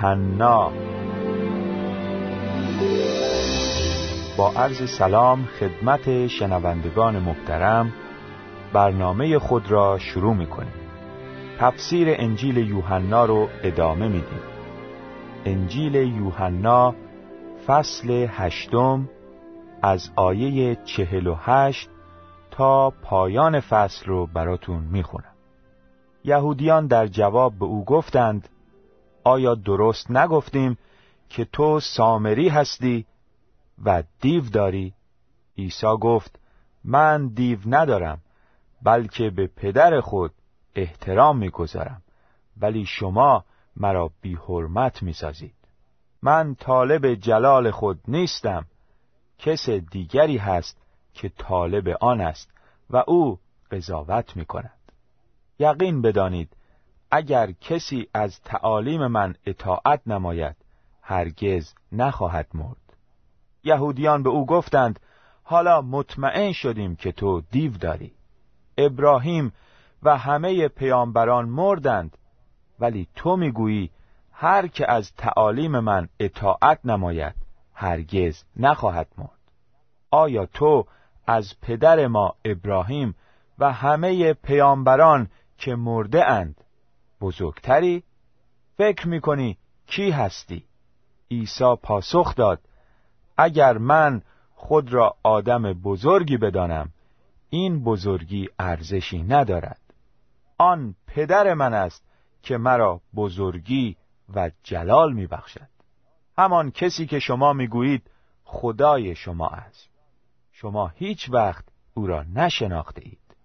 یوحنا با عرض سلام خدمت شنوندگان محترم برنامه خود را شروع می کنیم تفسیر انجیل یوحنا رو ادامه میدیم. انجیل یوحنا فصل هشتم از آیه چهل و هشت تا پایان فصل رو براتون می‌خونم. یهودیان در جواب به او گفتند آیا درست نگفتیم که تو سامری هستی و دیو داری؟ عیسی گفت من دیو ندارم بلکه به پدر خود احترام می‌گذارم ولی شما مرا بی حرمت می‌سازید من طالب جلال خود نیستم کس دیگری هست که طالب آن است و او قضاوت می کند. یقین بدانید اگر کسی از تعالیم من اطاعت نماید هرگز نخواهد مرد. یهودیان به او گفتند حالا مطمئن شدیم که تو دیو داری. ابراهیم و همه پیامبران مردند ولی تو می‌گویی هر که از تعالیم من اطاعت نماید هرگز نخواهد مرد. آیا تو از پدر ما ابراهیم و همه پیامبران که مرده اند بزرگتری؟ فکر می‌کنی کی هستی؟ عیسی پاسخ داد اگر من خود را آدم بزرگی بدانم این بزرگی ارزشی ندارد آن پدر من است که مرا بزرگی و جلال میبخشد همان کسی که شما می‌گویید خدای شما است شما هیچ وقت او را نشناخته اید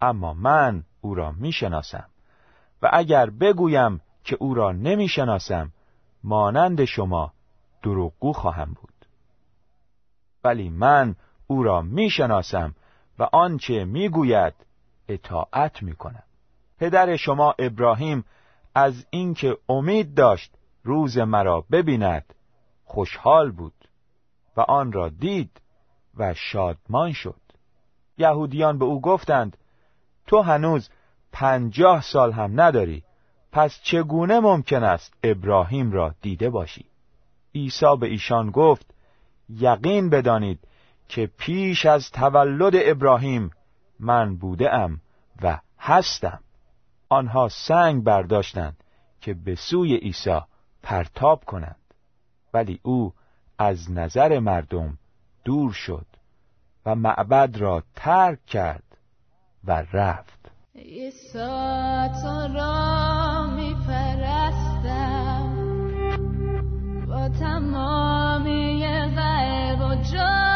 اما من او را می‌شناسم و اگر بگویم که او را نمی‌شناسم مانند شما دروغگو خواهم بود. ولی من او را می‌شناسم و آنچه می‌گوید اطاعت می‌کنم. پدر شما ابراهیم از اینکه امید داشت روز مرا ببیند خوشحال بود و آن را دید و شادمان شد. یهودیان به او گفتند تو هنوز پنجاه سال هم نداری. پس چگونه ممکن است ابراهیم را دیده باشی؟ عیسی به ایشان گفت یقین بدانید که پیش از تولد ابراهیم من بوده ام و هستم. آنها سنگ برداشتند که به سوی عیسی پرتاب کنند. ولی او از نظر مردم دور شد و معبد را ترک کرد و رفت. عیسی تو را می پرستم با تمامی قلب و جان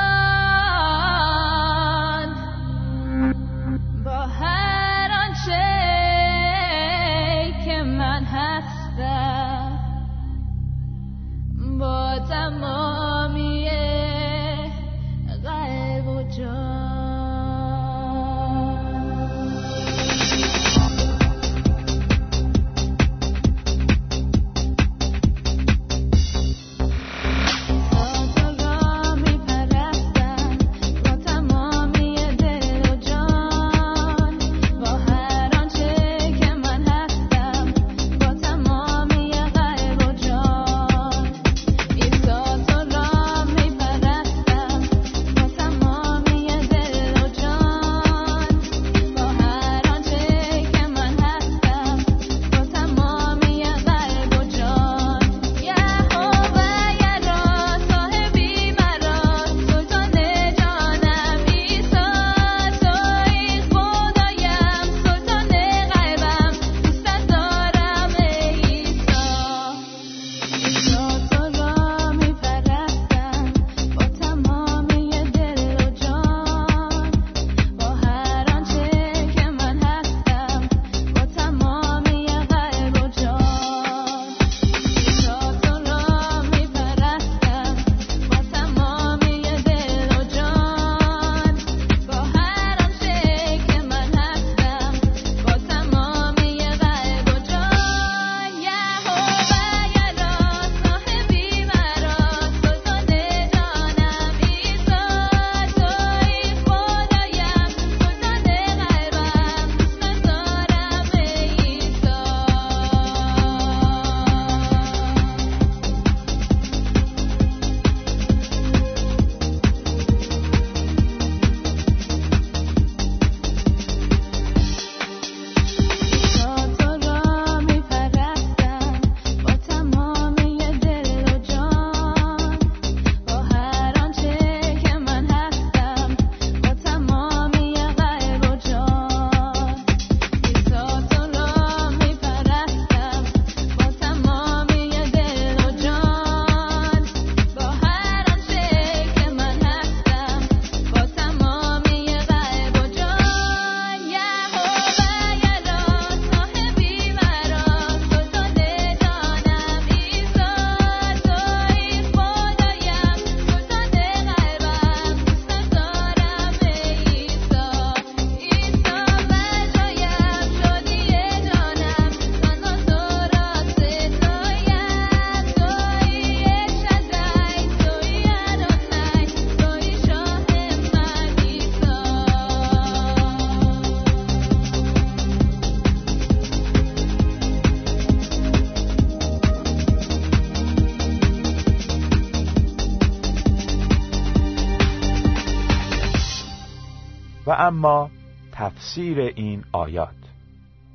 اما تفسیر این آیات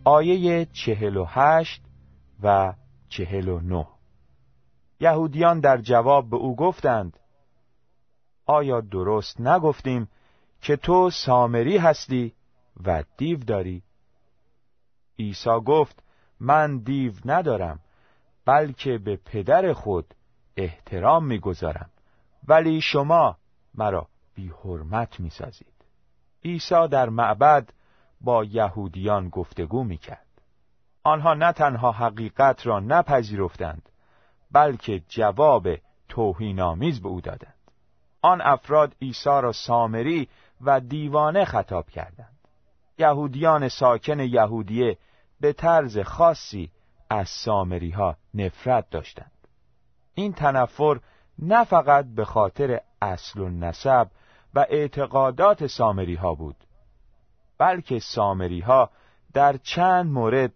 آیه چهل و هشت و چهل و نه یهودیان در جواب به او گفتند آیا درست نگفتیم که تو سامری هستی و دیو داری؟ عیسی گفت من دیو ندارم بلکه به پدر خود احترام می‌گذارم ولی شما مرا بی حرمت می‌سازید عیسی در معبد با یهودیان گفتگو می‌کرد. آنها نه تنها حقیقت را نپذیرفتند بلکه جواب توهینآمیز به او دادند. آن افراد عیسی را سامری و دیوانه خطاب کردند. یهودیان ساکن یهودیه به طرز خاصی از سامری ها نفرت داشتند. این تنفر نه فقط به خاطر اصل و نسب و اعتقادات سامری ها بود بلکه سامری ها در چند مورد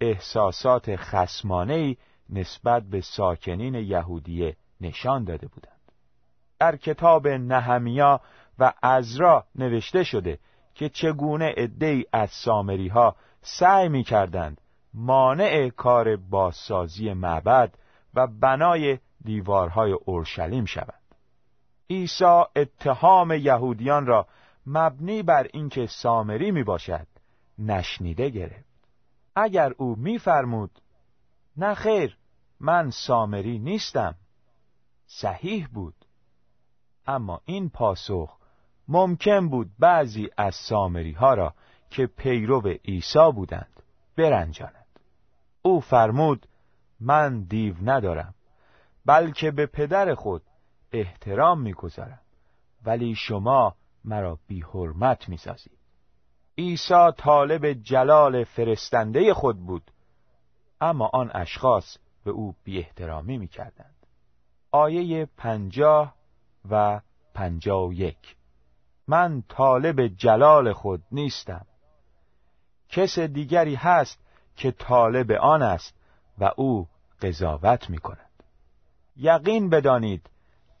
احساسات خسمانه نسبت به ساکنین یهودیه نشان داده بودند در کتاب نهمیا و ازرا نوشته شده که چگونه عدهای از سامری ها سعی می کردند مانع کار بازسازی معبد و بنای دیوارهای اورشلیم شوند. عیسی اتهام یهودیان را مبنی بر اینکه سامری می باشد نشنیده گرفت. اگر او میفرمود نه خیر من سامری نیستم. صحیح بود. اما این پاسخ ممکن بود بعضی از سامری ها را که پیرو عیسی بودند برنجاند. او فرمود من دیو ندارم بلکه به پدر خود احترام می‌گذارم. ولی شما مرا بی حرمت می‌سازید. عیسی طالب جلال فرستنده خود بود. اما آن اشخاص به او بی احترامی می کردند. آیه پنجاه و پنجاه و یک. من طالب جلال خود نیستم. کس دیگری هست که طالب آن است و او قضاوت می کند یقین بدانید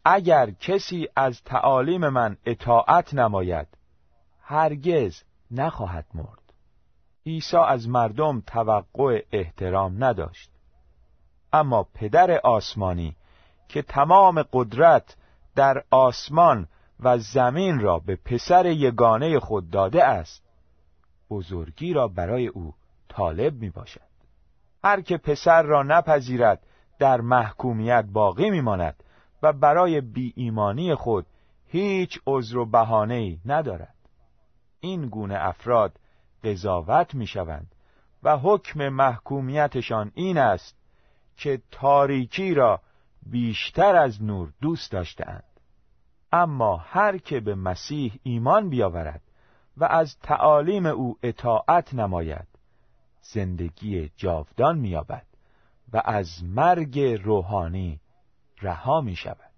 اگر کسی از تعالیم من اطاعت نماید هرگز نخواهد مرد. عیسی از مردم توقع احترام نداشت. اما پدر آسمانی که تمام قدرت در آسمان و زمین را به پسر یگانه خود داده است بزرگی را برای او طالب می باشد هر که پسر را نپذیرد در محکومیت باقی میماند. و برای بی ایمانی خود هیچ عذر و بهانه‌ای ندارد. این گونه افراد قضاوت می شوند و حکم محکومیتشان این است که تاریکی را بیشتر از نور دوست داشتهاند. اما هر که به مسیح ایمان بیاورد و از تعالیم او اطاعت نماید زندگی جاودان مییابد و از مرگ روحانی رها می شود.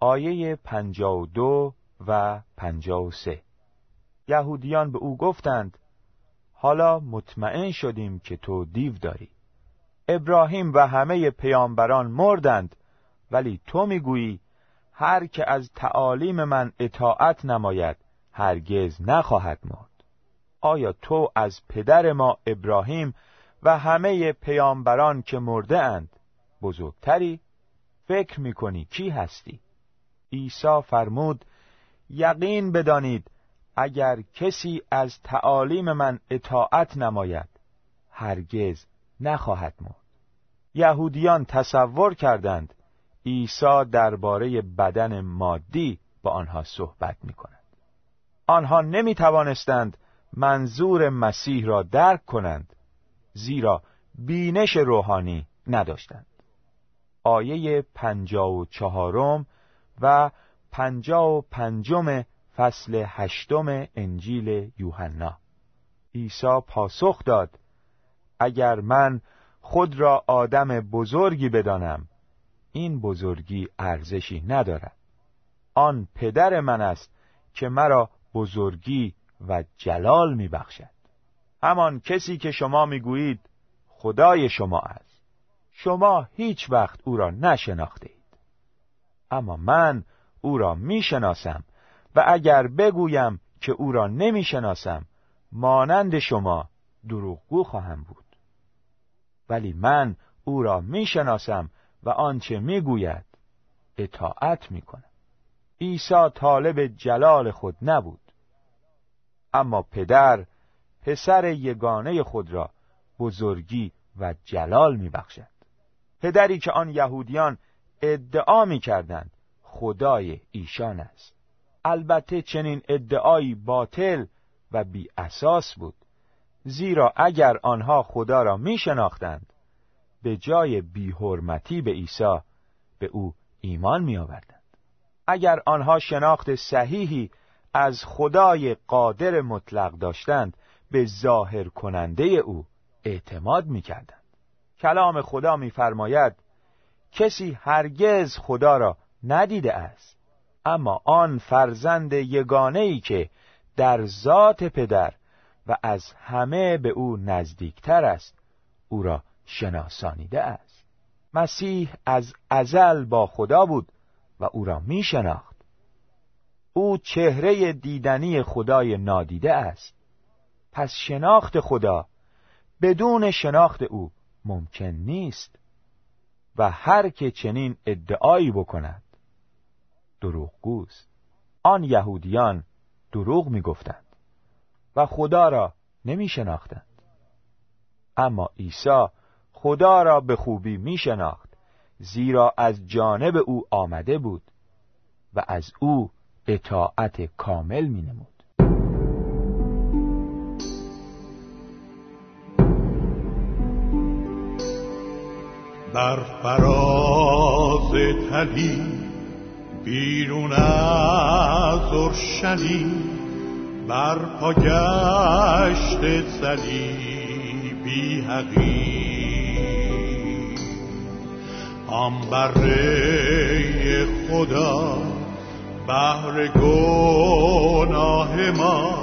آیه دو و سه. یهودیان به او گفتند حالا مطمئن شدیم که تو دیو داری. ابراهیم و همه پیامبران مردند ولی تو می‌گویی هر که از تعالیم من اطاعت نماید هرگز نخواهد مرد. آیا تو از پدر ما ابراهیم و همه پیامبران که مرده اند بزرگتری؟ فکر می‌کنی کی هستی؟ عیسی فرمود یقین بدانید اگر کسی از تعالیم من اطاعت نماید هرگز نخواهد مرد. یهودیان تصور کردند عیسی درباره بدن مادی با آنها صحبت می کند. آنها نمی توانستند منظور مسیح را درک کنند زیرا بینش روحانی نداشتند. آیه پنجا و چهارم و پنجا و پنجم فصل هشتم انجیل یوحنا. عیسی پاسخ داد اگر من خود را آدم بزرگی بدانم این بزرگی ارزشی ندارد. آن پدر من است که مرا بزرگی و جلال میبخشد. همان کسی که شما می‌گویید خدای شما است. شما هیچ وقت او را نشناخته اید اما من او را می‌شناسم و اگر بگویم که او را نمی‌شناسم مانند شما دروغگو خواهم بود. ولی من او را می‌شناسم و آنچه می‌گوید اطاعت می‌کنم. عیسی طالب جلال خود نبود. اما پدر پسر یگانه خود را بزرگی و جلال میبخشد. پدری که آن یهودیان ادعا می‌کردند خدای ایشان است البته چنین ادعایی باطل و بی اساس بود زیرا اگر آنها خدا را می شناختند به جای بیحرمتی به عیسی به او ایمان می آوردند. اگر آنها شناخت صحیحی از خدای قادر مطلق داشتند به ظاهر کننده او اعتماد می کردند. کلام خدا میفرماید کسی هرگز خدا را ندیده است. اما آن فرزند یگانه ای که در ذات پدر و از همه به او نزدیکتر است او را شناسانیده است. مسیح از ازل با خدا بود و او را می شناخت او چهره دیدنی خدای نادیده است. پس شناخت خدا بدون شناخت او ممکن نیست و هر که چنین ادعایی بکند دروغگوست آن یهودیان دروغ می‌گفتند و خدا را نمی شناختند اما عیسی خدا را به خوبی می شناخت زیرا از جانب او آمده بود و از او اطاعت کامل می نمود. بر فراز تلی بیرون از اورشلیم بر پاگشت بی حقی آن بره خدا بهر گناه ما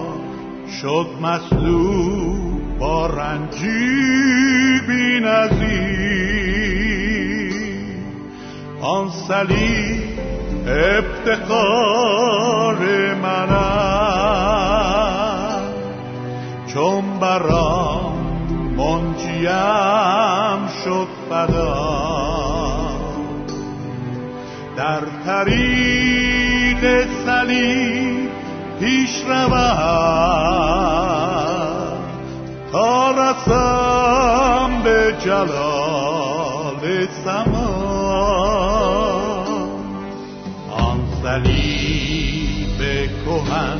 شد مسلوب با رنجی بی آن صلیب افتخار من چون برام منجیم شد فدا. در طریق صلیب پیش رود. تا رسم به جلال سما. صلیب کهن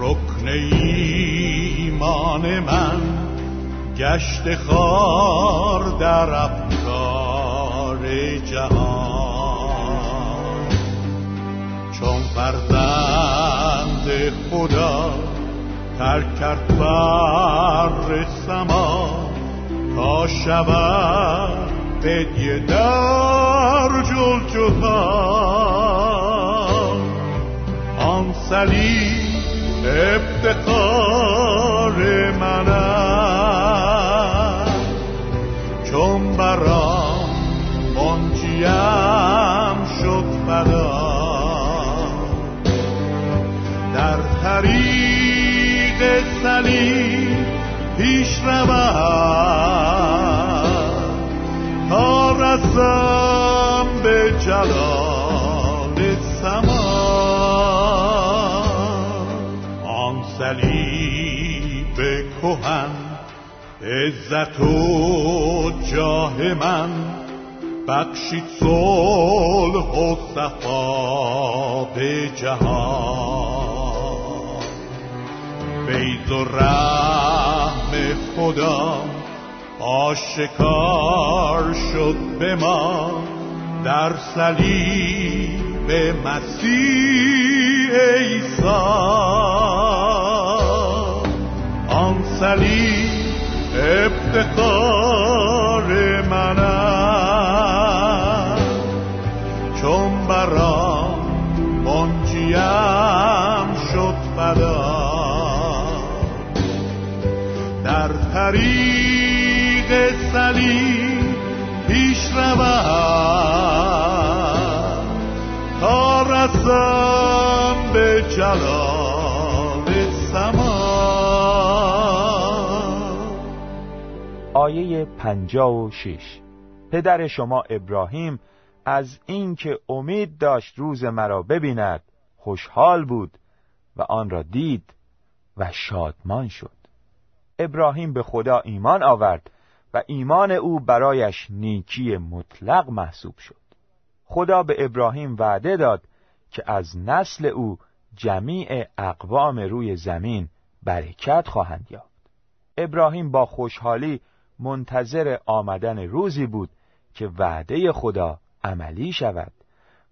رکن ایمان من. گشت خار در افکار جهان. چون فرزند خدا ترک کرد بر سما تا شود بدیه در جل جهان صلیب افتخار من چون برام منجیم شد فدا در طریق صلیب پیش رود تا رسم به جلال. صلیب کهن عزت و جاه من بخشید صلح و صفا به جهان. فیض و رحم خدا آشکار شد به ما در صلیب مسیح عیسی افتخار من چون برام منجیم شد فدا. در طریق صلیب پیش رود تا رسم به جلال. آیه پنجا و شش. پدر شما ابراهیم از اینکه امید داشت روز مرا ببیند خوشحال بود و آن را دید و شادمان شد. ابراهیم به خدا ایمان آورد و ایمان او برایش نیکی مطلق محسوب شد. خدا به ابراهیم وعده داد که از نسل او جمیع اقوام روی زمین برکت خواهند یافت. ابراهیم با خوشحالی منتظر آمدن روزی بود که وعده خدا عملی شود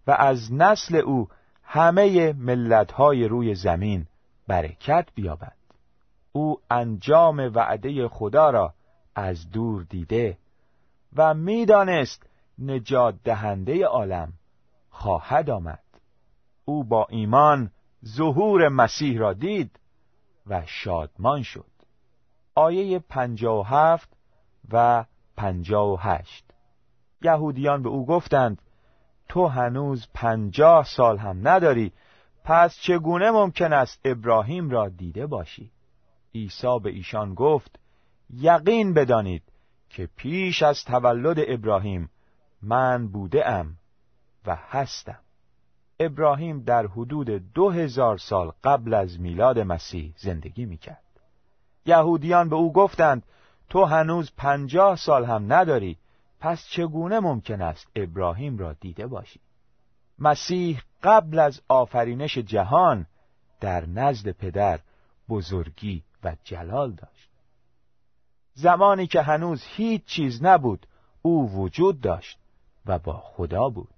و از نسل او همه ملتهای روی زمین برکت بیابد. او انجام وعده خدا را از دور دیده و می‌دانست نجات دهنده عالم خواهد آمد. او با ایمان ظهور مسیح را دید و شادمان شد. آیه پنجا و هفت و پنجا و هشت. یهودیان به او گفتند تو هنوز پنجاه سال هم نداری پس چگونه ممکن است ابراهیم را دیده باشی؟ عیسی به ایشان گفت یقین بدانید که پیش از تولد ابراهیم من بوده ام و هستم. ابراهیم در حدود دو هزار سال قبل از میلاد مسیح زندگی می‌کرد. یهودیان به او گفتند تو هنوز پنجاه سال هم نداری پس چگونه ممکن است ابراهیم را دیده باشی؟ مسیح قبل از آفرینش جهان در نزد پدر بزرگی و جلال داشت. زمانی که هنوز هیچ چیز نبود او وجود داشت و با خدا بود.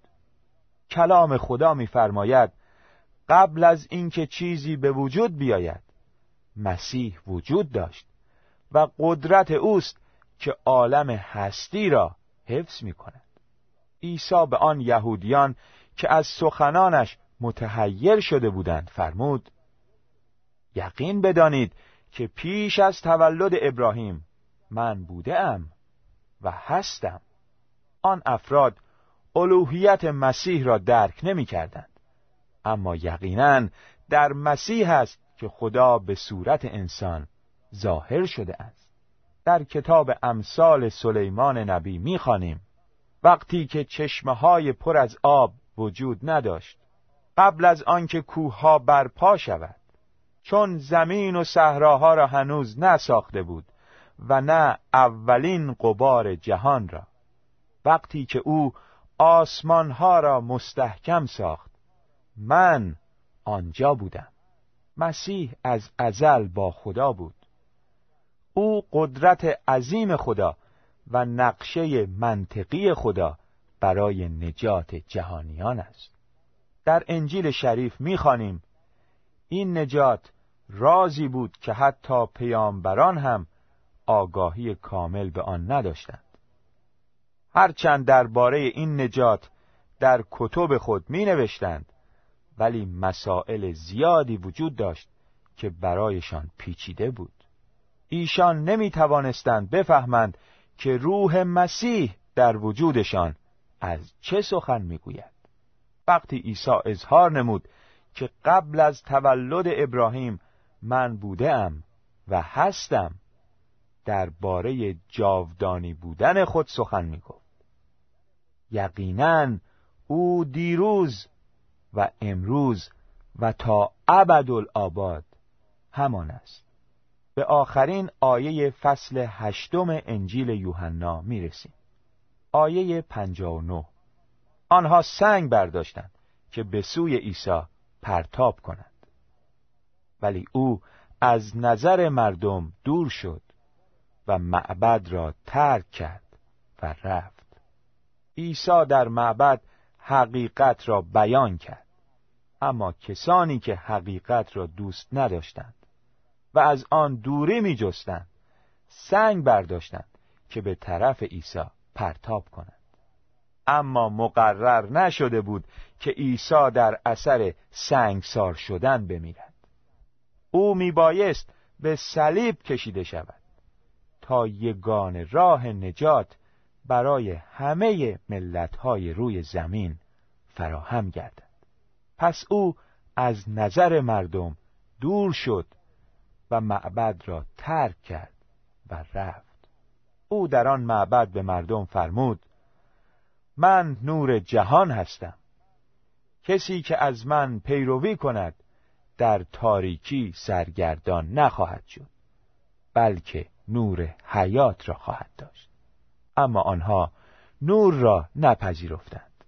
کلام خدا می‌فرماید قبل از اینکه چیزی به وجود بیاید مسیح وجود داشت و قدرت اوست که عالم هستی را حفظ می کند. عیسی به آن یهودیان که از سخنانش متحیر شده بودند فرمود یقین بدانید که پیش از تولد ابراهیم من بوده ام و هستم آن افراد الوهیت مسیح را درک نمی کردند. اما یقینا در مسیح است که خدا به صورت انسان ظاهر شده است. در کتاب امثال سلیمان نبی می‌خوانیم وقتی که چشمه های پر از آب وجود نداشت قبل از آنکه کوهها برپا شود چون زمین و صحراها را هنوز نساخته بود و نه اولین قبار جهان را. وقتی که او آسمانها را مستحکم ساخت من آنجا بودم. مسیح از ازل با خدا بود. او قدرت عظیم خدا و نقشه منطقی خدا برای نجات جهانیان است. در انجیل شریف می‌خوانیم این نجات رازی بود که حتی پیامبران هم آگاهی کامل به آن نداشتند. هرچند درباره این نجات در کتب خود می نوشتند ولی مسائل زیادی وجود داشت که برایشان پیچیده بود. ایشان نمی توانستند بفهمند که روح مسیح در وجودشان از چه سخن می‌گوید. وقتی عیسی اظهار نمود که قبل از تولد ابراهیم من بوده ام و هستم درباره جاودانی بودن خود سخن می‌گفت. یقینا او دیروز و امروز و تا ابدالآباد همان است. به آخرین آیه فصل هشتم انجیل یوحنا می‌رسیم. آیه 59 آنها سنگ برداشتند که به سوی عیسی پرتاب کنند. ولی او از نظر مردم دور شد و معبد را ترک کرد و رفت. عیسی در معبد حقیقت را بیان کرد. اما کسانی که حقیقت را دوست نداشتند و از آن دوری می جستند سنگ برداشتند که به طرف عیسی پرتاب کنند. اما مقرر نشده بود که عیسی در اثر سنگسار شدن بمیرد. او میبایست به صلیب کشیده شود تا یگان راه نجات برای همه ملتهای روی زمین فراهم گردد. پس او از نظر مردم دور شد و معبد را ترک کرد و رفت. او در آن معبد به مردم فرمود من نور جهان هستم. کسی که از من پیروی کند در تاریکی سرگردان نخواهد شد بلکه نور حیات را خواهد داشت. اما آنها نور را نپذیرفتند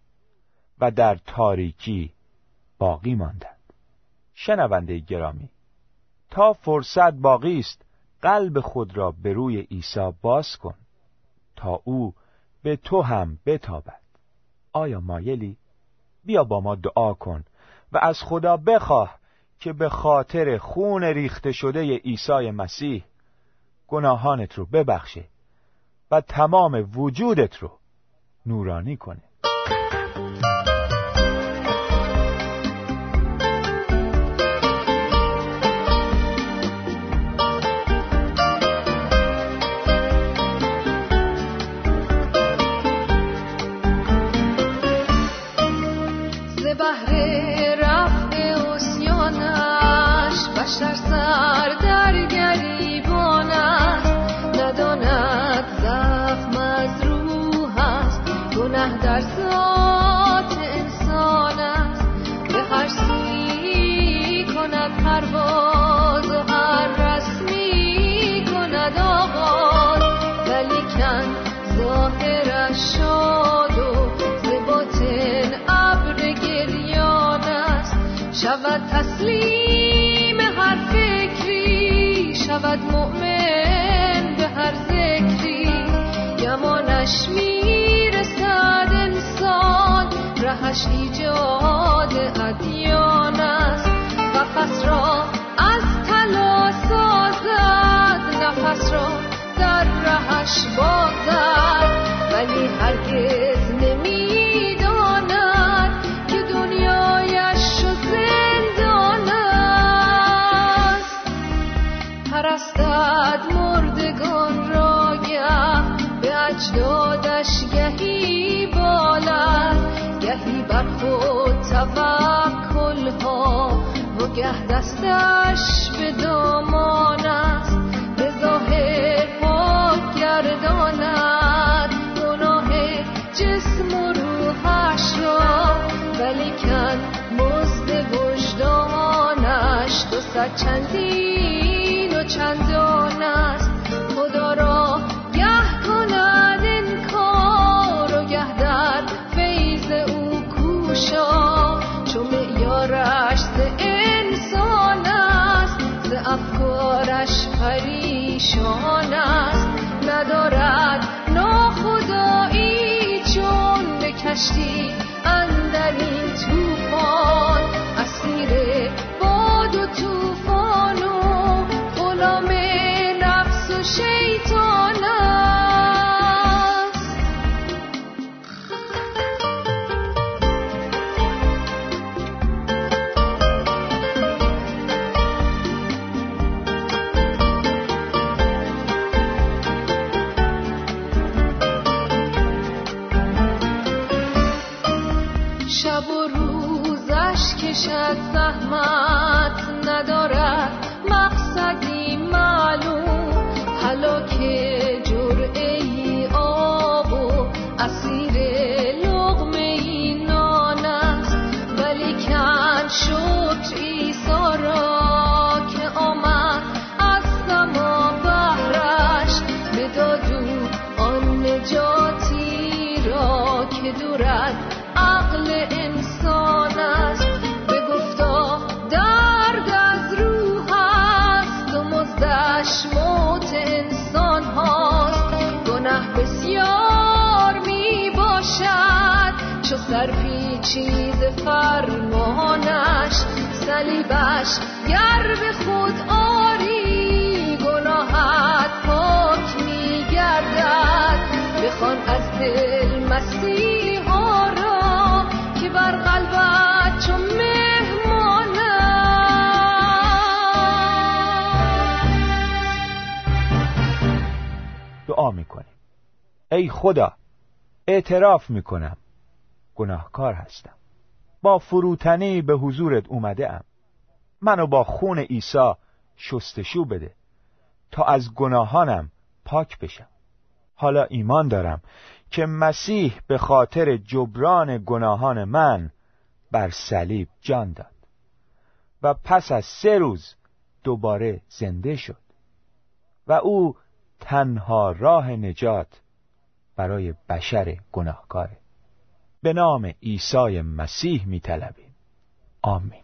و در تاریکی باقی ماندند. شنونده گرامی تا فرصت باقی است قلب خود را به روی عیسی باز کن تا او به تو هم بتابد. آیا مایلی؟ بیا با ما دعا کن و از خدا بخواه که به خاطر خون ریخته شده عیسی مسیح گناهانت رو ببخشه و تمام وجودت رو نورانی کنه. Sardar garip رهش ایجاد ادیان است. قفس را از طلا سازد نفس را در رهش بازد. دستش به دامان است به ظاهر پاک گرداند. گناه جسم و روحش را ولیکن مزد وجدانش. دو صد چندین پریشان است ندارد ناخدایی چون به کشتی. از دل را که بر قلبت چو مهمان است. دعا می‌کنیم ای خدا اعتراف می‌کنم. گناهکار هستم. با فروتنی به حضورت اومده ام منو با خون عیسی شستشو بده تا از گناهانم پاک بشم. حالا ایمان دارم که مسیح به خاطر جبران گناهان من بر صلیب جان داد و پس از سه روز دوباره زنده شد و او تنها راه نجات برای بشر گناهکاره. به نام عیسی مسیح می طلبیم آمین.